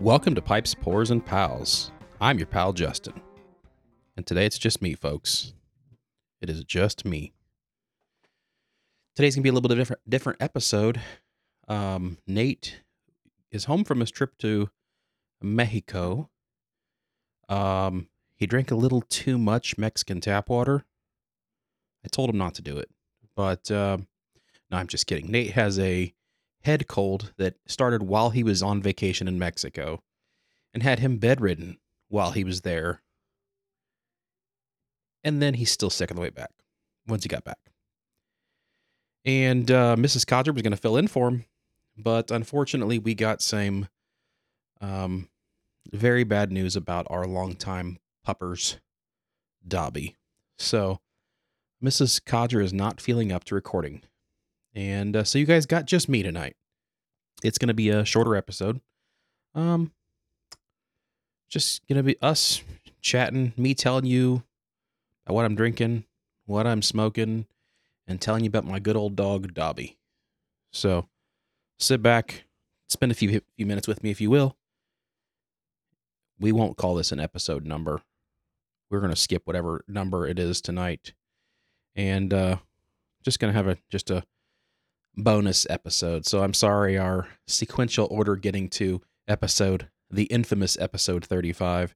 Welcome to Pipes, Pours, and Pals. I'm your pal, Justin. And today it's just me, folks. It is just me. Today's going to be a little bit different, different episode. Um, Nate is home from his trip to Mexico. Um, he drank a little too much Mexican tap water. I told him not to do it. But um, no, I'm just kidding. Nate has a head cold that started while he was on vacation in Mexico and had him bedridden while he was there. And then he's still sick on the way back once he got back. And uh, Mrs. Codger was going to fill in for him, but unfortunately, we got some um, very bad news about our longtime puppers, Dobby. So Mrs. Codger is not feeling up to recording. And uh, so you guys got just me tonight. It's going to be a shorter episode. Um just going to be us chatting, me telling you what I'm drinking, what I'm smoking, and telling you about my good old dog Dobby. So, sit back, spend a few few minutes with me if you will. We won't call this an episode number. We're going to skip whatever number it is tonight. And uh just going to have a just a bonus episode. So I'm sorry, our sequential order getting to episode, the infamous episode 35,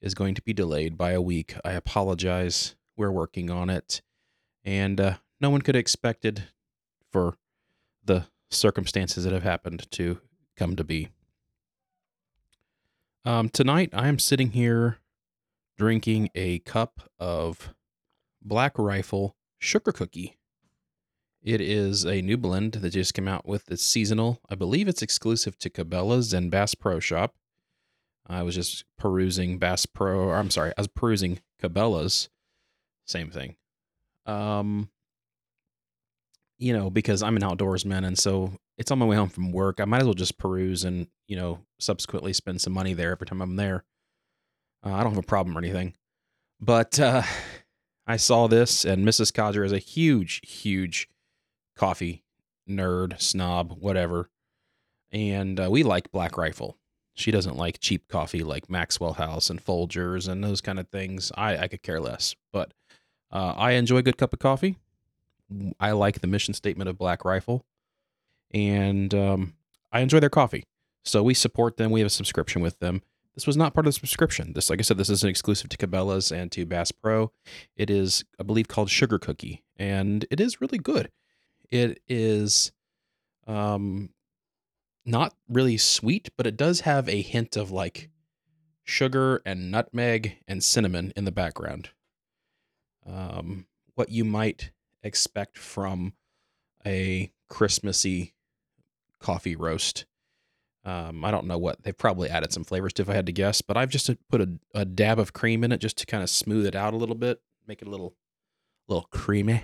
is going to be delayed by a week. I apologize. We're working on it. And uh, no one could have expected for the circumstances that have happened to come to be. Um, tonight, I am sitting here drinking a cup of Black Rifle sugar cookie. It is a new blend that just came out with. It's seasonal. I believe it's exclusive to Cabela's and Bass Pro Shop. I was just perusing Bass Pro. I'm sorry, I was perusing Cabela's. Same thing. Um, you know, because I'm an outdoorsman, and so it's on my way home from work. I might as well just peruse and you know subsequently spend some money there every time I'm there. Uh, I don't have a problem or anything, but uh, I saw this, and Mrs. Codger is a huge, huge coffee nerd, snob, whatever. And uh, we like Black Rifle. She doesn't like cheap coffee like Maxwell House and Folgers and those kind of things. I, I could care less. But uh, I enjoy a good cup of coffee. I like the mission statement of Black Rifle. And um, I enjoy their coffee. So we support them. We have a subscription with them. This was not part of the subscription. This, like I said, this is an exclusive to Cabela's and to Bass Pro. It is, I believe, called Sugar Cookie, and it is really good. It is um not really sweet, but it does have a hint of like sugar and nutmeg and cinnamon in the background. Um what you might expect from a Christmassy coffee roast. Um, I don't know what they've probably added some flavors to if I had to guess, but I've just put a, a dab of cream in it just to kind of smooth it out a little bit, make it a little, little creamy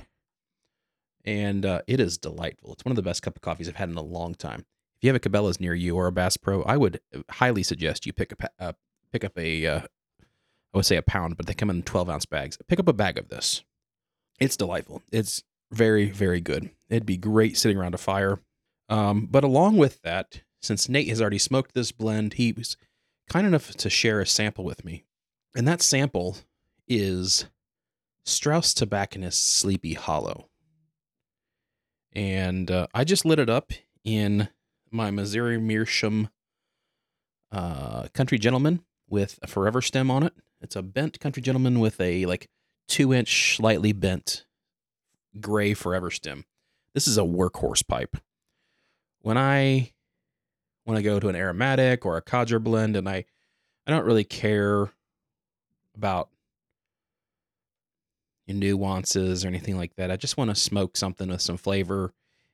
and uh, it is delightful. It's one of the best cup of coffees I've had in a long time. If you have a Cabela's near you or a Bass Pro, I would uh, highly suggest you pick a uh, pick up a uh, I would say a pound, but they come in twelve ounce bags. Pick up a bag of this. It's delightful. It's very very good. It'd be great sitting around a fire. Um, but along with that, since Nate has already smoked this blend, he was kind enough to share a sample with me, and that sample is Strauss Tobacconist Sleepy Hollow and uh, I just lit it up in my Missouri Meerschaum uh, Country Gentleman with a Forever stem on it. It's a bent Country Gentleman with a like two inch, slightly bent gray Forever stem. This is a workhorse pipe. When I when I go to an aromatic or a codger blend, and I I don't really care about nuances or anything like that. I just want to smoke something with some flavor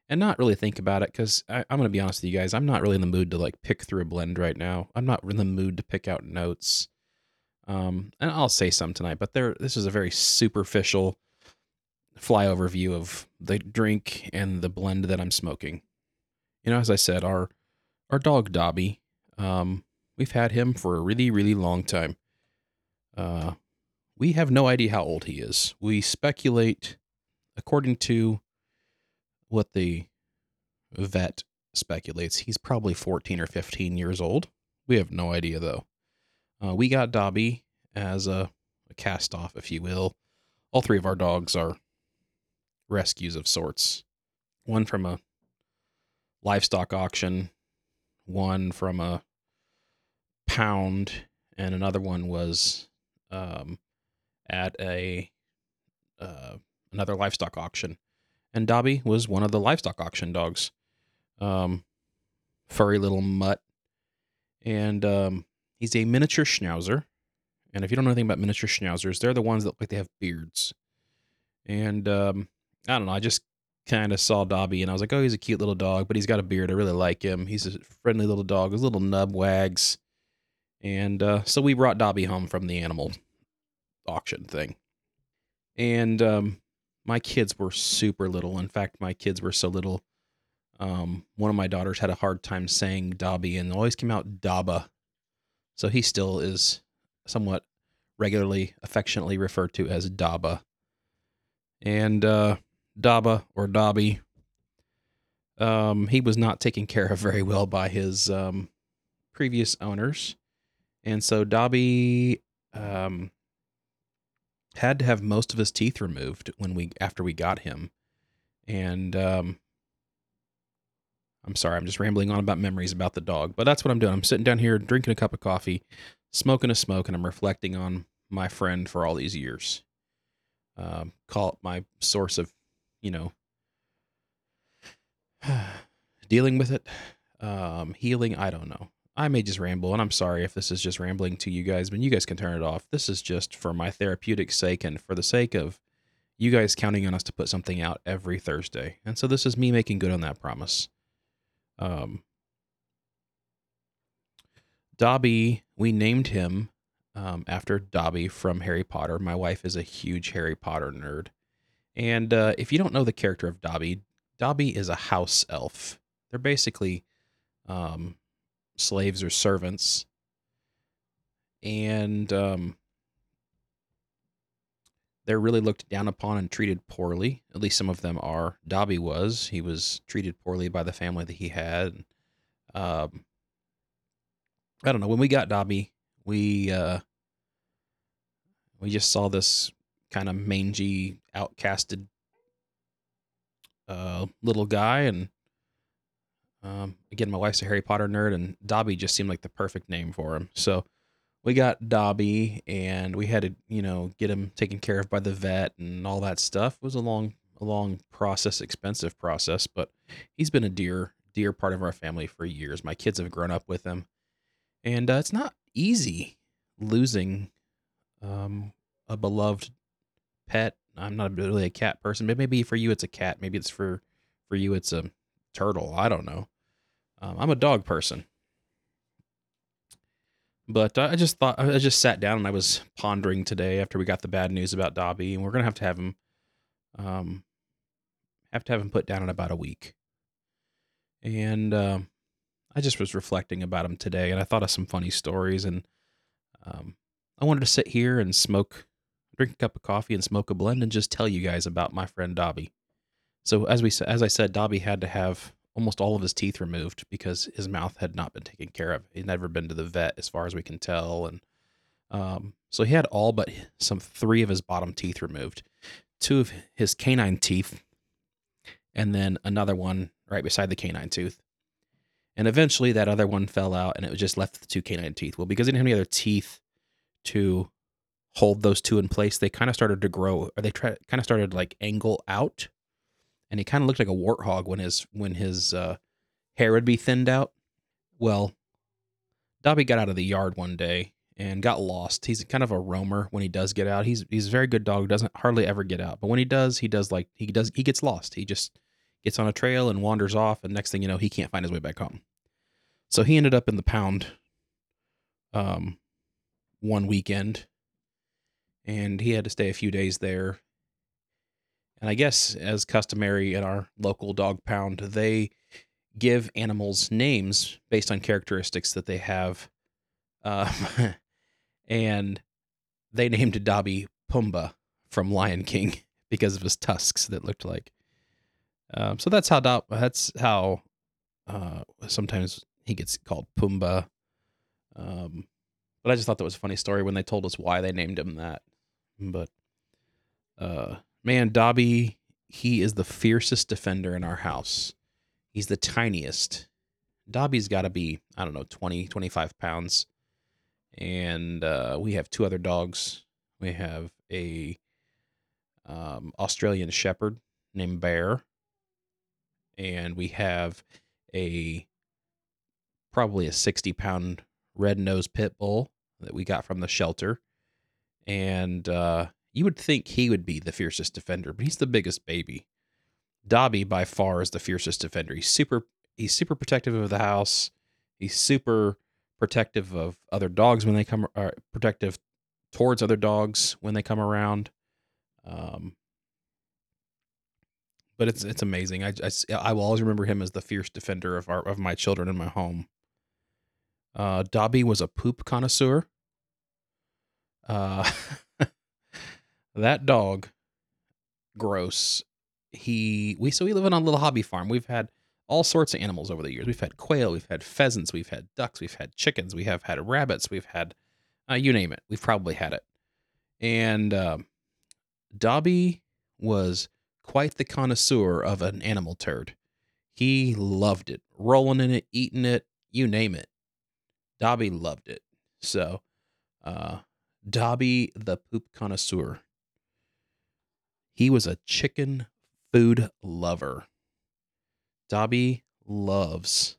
and not really think about it because I'm going to be honest with you guys. I'm not really in the mood to like pick through a blend right now. I'm not in the mood to pick out notes. Um, and I'll say some tonight, but there, this is a very superficial flyover view of the drink and the blend that I'm smoking. You know, as I said, our our dog Dobby, um, we've had him for a really, really long time. Uh, we have no idea how old he is. We speculate, according to what the vet speculates, he's probably 14 or 15 years old, We have no idea though. Uh, we got Dobby as a, a cast off, if you will. All three of our dogs are rescues of sorts. One from a livestock auction, one from a pound, and another one was um, at a uh, another livestock auction. And Dobby was one of the livestock auction dogs. Um, furry little mutt. And um, he's a miniature schnauzer. And if you don't know anything about miniature schnauzers, they're the ones that look like they have beards. And um, I don't know, I just kind of saw Dobby and I was like, oh, he's a cute little dog, but he's got a beard. I really like him. He's a friendly little dog. His little nub wags. And uh, so we brought Dobby home from the animal auction thing. And um, my kids were super little. In fact, my kids were so little. Um, one of my daughters had a hard time saying Dobby and always came out Daba. So he still is somewhat regularly, affectionately referred to as Daba. And uh, Daba or Dobby, um, he was not taken care of very well by his um, previous owners. And so Dobby um, had to have most of his teeth removed when we after we got him. And um, I'm sorry, I'm just rambling on about memories about the dog, but that's what I'm doing. I'm sitting down here drinking a cup of coffee, smoking a smoke, and I'm reflecting on my friend for all these years. Um, call it my source of, you know, dealing with it, um, healing. I don't know. I may just ramble, and I'm sorry if this is just rambling to you guys, but you guys can turn it off. This is just for my therapeutic sake and for the sake of you guys counting on us to put something out every Thursday. And so this is me making good on that promise. Um, Dobby, we named him um, after Dobby from Harry Potter. My wife is a huge Harry Potter nerd. And uh, if you don't know the character of Dobby, Dobby is a house elf. They're basically um, slaves or servants. And um, they're really looked down upon and treated poorly. At least some of them are. Dobby was. He was treated poorly by the family that he had. Um, I don't know. When we got Dobby, we uh, we just saw this kind of mangy, outcasted uh, little guy, and um, again, my wife's a Harry Potter nerd, and Dobby just seemed like the perfect name for him. So we got Dobby and we had to, you know, get him taken care of by the vet and all that stuff. It was a long, a long process, expensive process, but he's been a dear, dear part of our family for years. My kids have grown up with him, and uh, it's not easy losing um, a beloved pet. I'm not really a cat person, but maybe for you it's a cat. Maybe it's for for you it's a turtle. I don't know. Um, I'm a dog person. But I just thought I just sat down and I was pondering today after we got the bad news about Dobby, and we're gonna have to have him, um, have to have him put down in about a week. And um, I just was reflecting about him today, and I thought of some funny stories, and um, I wanted to sit here and smoke, drink a cup of coffee, and smoke a blend, and just tell you guys about my friend Dobby. So as we as I said, Dobby had to have almost all of his teeth removed because his mouth had not been taken care of. He'd never been to the vet, as far as we can tell, and um, so he had all but some three of his bottom teeth removed, two of his canine teeth, and then another one right beside the canine tooth. And eventually, that other one fell out, and it was just left the two canine teeth. Well, because he didn't have any other teeth to hold those two in place, they kind of started to grow, or they try, kind of started like angle out and he kind of looked like a warthog when his when his uh, hair would be thinned out. Well, Dobby got out of the yard one day and got lost. He's kind of a roamer when he does get out. He's he's a very good dog, doesn't hardly ever get out. But when he does, he does like he does he gets lost. He just gets on a trail and wanders off and next thing you know, he can't find his way back home. So he ended up in the pound um one weekend and he had to stay a few days there and I guess, as customary in our local dog pound, they give animals names based on characteristics that they have. Um, and they named Dobby Pumbaa from Lion King because of his tusks that looked like. Um, so that's how Do- that's how uh, sometimes he gets called Pumbaa. Um, but I just thought that was a funny story when they told us why they named him that. But uh, man, Dobby, he is the fiercest defender in our house. He's the tiniest. Dobby's got to be, I don't know, 20, 25 pounds. And uh, we have two other dogs. We have a um, Australian Shepherd named Bear, and we have a probably a 60 pound red nosed pit bull that we got from the shelter. And uh, you would think he would be the fiercest defender, but he's the biggest baby. Dobby by far is the fiercest defender. He's super he's super protective of the house. He's super protective of other dogs when they come are protective towards other dogs when they come around. Um, but it's it's amazing. I, I, I will always remember him as the fierce defender of our of my children in my home. Uh, Dobby was a poop connoisseur. Uh, that dog, gross. He we so we live on a little hobby farm. We've had all sorts of animals over the years. We've had quail, we've had pheasants, we've had ducks, we've had chickens, we have had rabbits, we've had uh, you name it. We've probably had it. And uh, Dobby was quite the connoisseur of an animal turd. He loved it, rolling in it, eating it, you name it. Dobby loved it. So, uh, Dobby the poop connoisseur. He was a chicken food lover. Dobby loves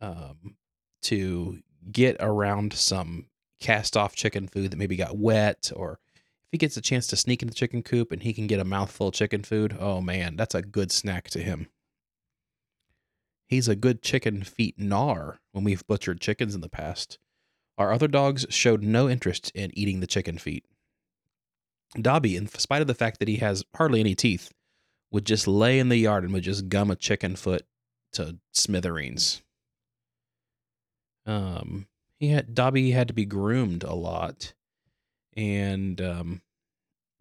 um, to get around some cast off chicken food that maybe got wet or if he gets a chance to sneak in the chicken coop and he can get a mouthful of chicken food, oh man, that's a good snack to him. He's a good chicken feet gnar when we've butchered chickens in the past. Our other dogs showed no interest in eating the chicken feet. Dobby, in spite of the fact that he has hardly any teeth, would just lay in the yard and would just gum a chicken foot to smithereens. Um, he had Dobby had to be groomed a lot, and um,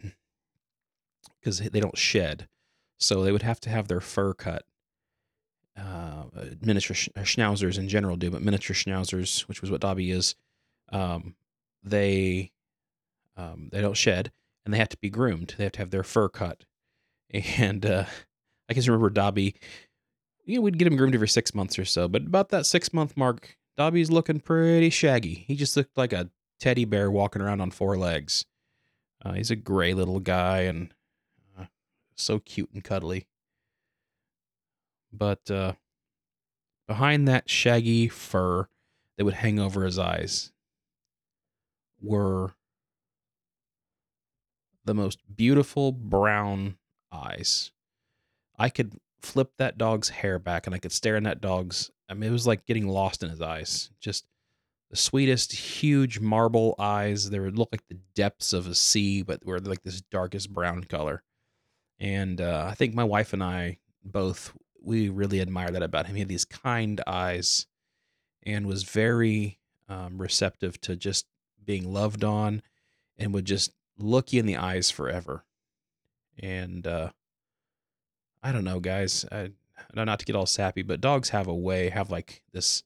because they don't shed, so they would have to have their fur cut. Uh, miniature sch- schnauzers in general do, but miniature schnauzers, which was what Dobby is, um, they um, they don't shed, and they have to be groomed. They have to have their fur cut, and uh, I can remember Dobby. You know, we'd get him groomed every six months or so, but about that six month mark, Dobby's looking pretty shaggy. He just looked like a teddy bear walking around on four legs. Uh, he's a gray little guy and uh, so cute and cuddly. But uh, behind that shaggy fur that would hang over his eyes were the most beautiful brown eyes. I could flip that dog's hair back and I could stare in that dog's. I mean, it was like getting lost in his eyes. Just the sweetest, huge marble eyes. They would look like the depths of a sea, but were like this darkest brown color. And uh, I think my wife and I both we really admire that about him. He had these kind eyes, and was very um, receptive to just being loved on, and would just look you in the eyes forever. And uh, I don't know, guys. I, know not to get all sappy, but dogs have a way, have like this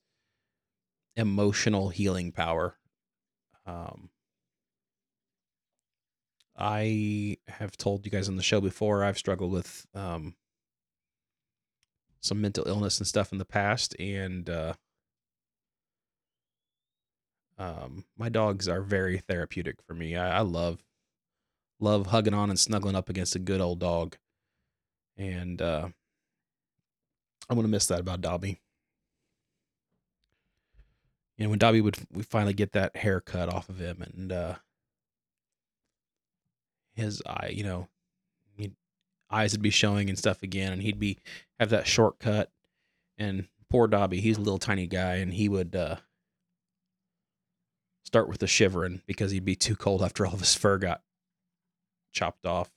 emotional healing power. Um, I have told you guys on the show before I've struggled with um, some mental illness and stuff in the past, and uh, um, my dogs are very therapeutic for me. I, I love love hugging on and snuggling up against a good old dog, and uh, I'm gonna miss that about Dobby. You know, when Dobby would we finally get that hair cut off of him, and uh, his eye, you know, eyes would be showing and stuff again, and he'd be have that shortcut. And poor Dobby, he's a little tiny guy, and he would uh, start with the shivering because he'd be too cold after all of his fur got chopped off.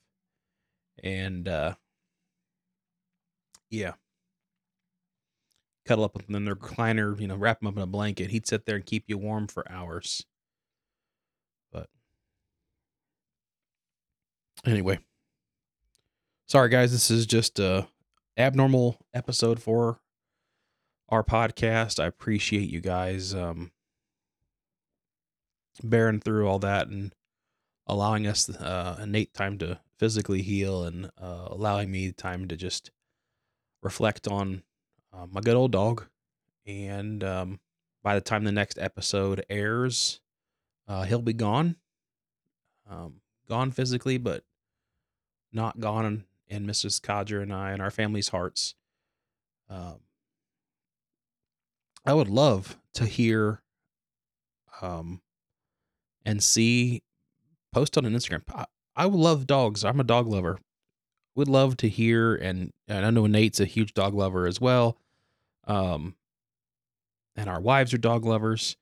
And uh, yeah, cuddle up with him in the recliner, you know, wrap him up in a blanket. He'd sit there and keep you warm for hours. But anyway, sorry guys, this is just a abnormal episode for our podcast. I appreciate you guys um, bearing through all that and allowing us uh, innate time to physically heal and uh, allowing me time to just reflect on uh, my good old dog. And um, by the time the next episode airs, uh, he'll be gone. Um, gone physically, but not gone in Mrs. Codger and I and our family's hearts. Um, I would love to hear um, and see post on an Instagram. I, I love dogs. I'm a dog lover. Would love to hear and and I know Nate's a huge dog lover as well. Um, and our wives are dog lovers.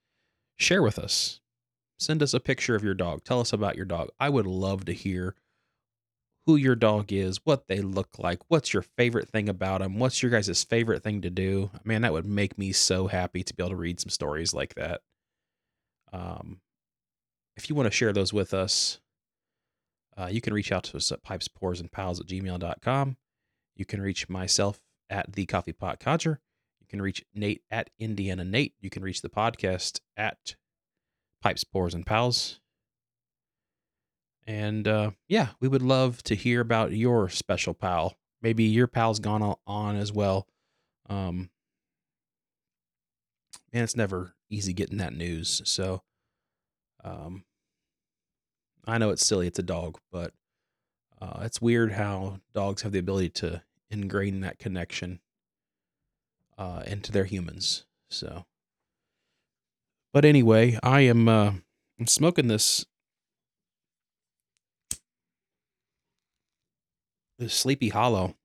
Share with us. Send us a picture of your dog. Tell us about your dog. I would love to hear who your dog is, what they look like, what's your favorite thing about them, what's your guys' favorite thing to do. Man, that would make me so happy to be able to read some stories like that. Um, if you want to share those with us, uh, you can reach out to us at pipes, pours, and pals at gmail.com. You can reach myself at the coffee pot codger. You can reach Nate at Indiana Nate. You can reach the podcast at pipes, pours, and pals. And uh, yeah, we would love to hear about your special pal. Maybe your pal's gone on as well. Um, and it's never easy getting that news. So, um, I know it's silly, it's a dog, but uh, it's weird how dogs have the ability to ingrain that connection uh, into their humans. So, but anyway, I am uh, I'm smoking this this Sleepy Hollow.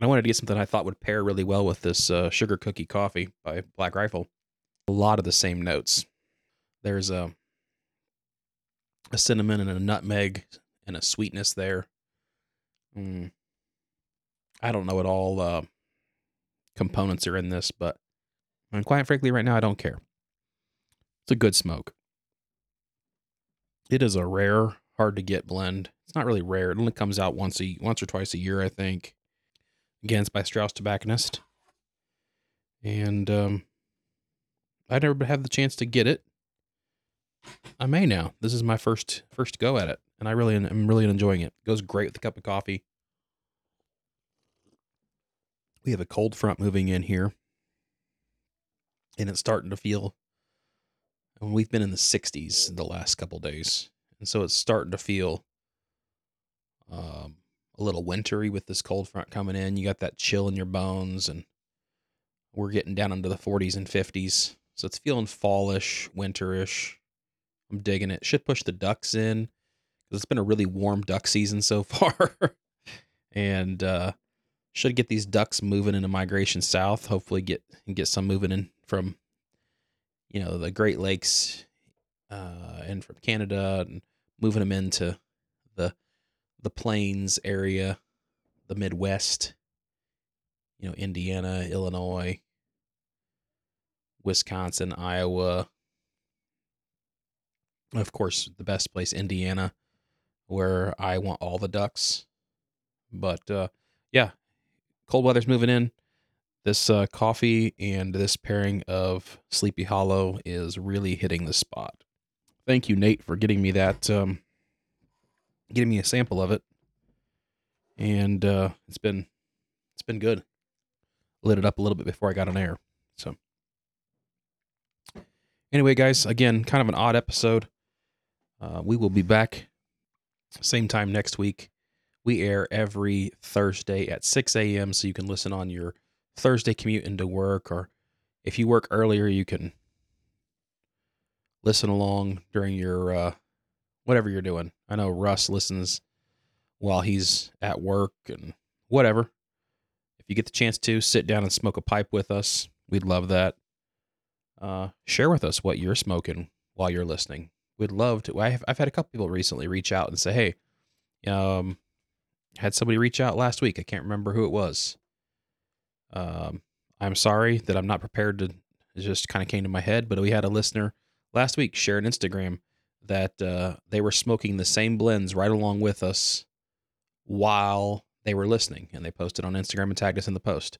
I wanted to get something I thought would pair really well with this uh, sugar cookie coffee by Black Rifle. A lot of the same notes. There's a a cinnamon and a nutmeg and a sweetness there. Mm. I don't know what all uh, components are in this, but and quite frankly, right now I don't care. It's a good smoke. It is a rare, hard to get blend. It's not really rare. It only comes out once a once or twice a year, I think. Again, it's by Strauss Tobacconist, and um, I never had the chance to get it. I may now. This is my first first go at it, and I really am really enjoying it. it goes great with a cup of coffee. We have a cold front moving in here, and it's starting to feel. And we've been in the 60s the last couple days, and so it's starting to feel um, a little wintry with this cold front coming in. You got that chill in your bones, and we're getting down into the 40s and 50s, so it's feeling fallish, winterish. I'm digging it. Should push the ducks in because it's been a really warm duck season so far, and uh, should get these ducks moving into migration south. Hopefully, get get some moving in from you know the Great Lakes uh, and from Canada, and moving them into the the plains area, the Midwest. You know, Indiana, Illinois, Wisconsin, Iowa, of course, the best place, Indiana, where I want all the ducks. But uh, yeah, cold weather's moving in. This uh, coffee and this pairing of Sleepy Hollow is really hitting the spot. Thank you, Nate, for getting me that, um, getting me a sample of it, and uh, it's been it's been good. Lit it up a little bit before I got on air. So anyway, guys, again, kind of an odd episode. Uh, we will be back same time next week. We air every Thursday at 6 a.m. so you can listen on your Thursday commute into work, or if you work earlier, you can listen along during your uh, whatever you're doing. I know Russ listens while he's at work and whatever. If you get the chance to sit down and smoke a pipe with us, we'd love that. Uh, share with us what you're smoking while you're listening We'd love to. I've, I've had a couple people recently reach out and say, hey, um, had somebody reach out last week. I can't remember who it was. Um, I'm sorry that I'm not prepared to. It just kind of came to my head, but we had a listener last week share an Instagram that uh, they were smoking the same blends right along with us while they were listening and they posted on Instagram and tagged us in the post.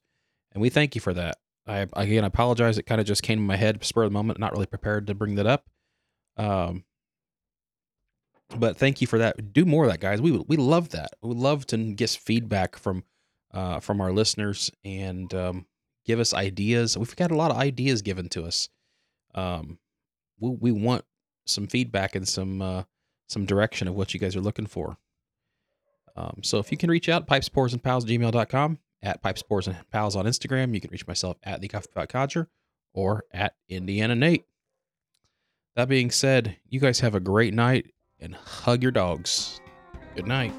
And we thank you for that. I again I apologize. It kind of just came in my head spur of the moment, not really prepared to bring that up. Um, but thank you for that. Do more of that, guys. We we love that. We love to get feedback from uh, from our listeners and um, give us ideas. We've got a lot of ideas given to us. Um, we we want some feedback and some uh, some direction of what you guys are looking for. Um, so if you can reach out, pipespours and pals gmail.com, at pipespours and pals on Instagram. You can reach myself at the coffee pot codger or at Indiana Nate. That being said, you guys have a great night and hug your dogs. Good night.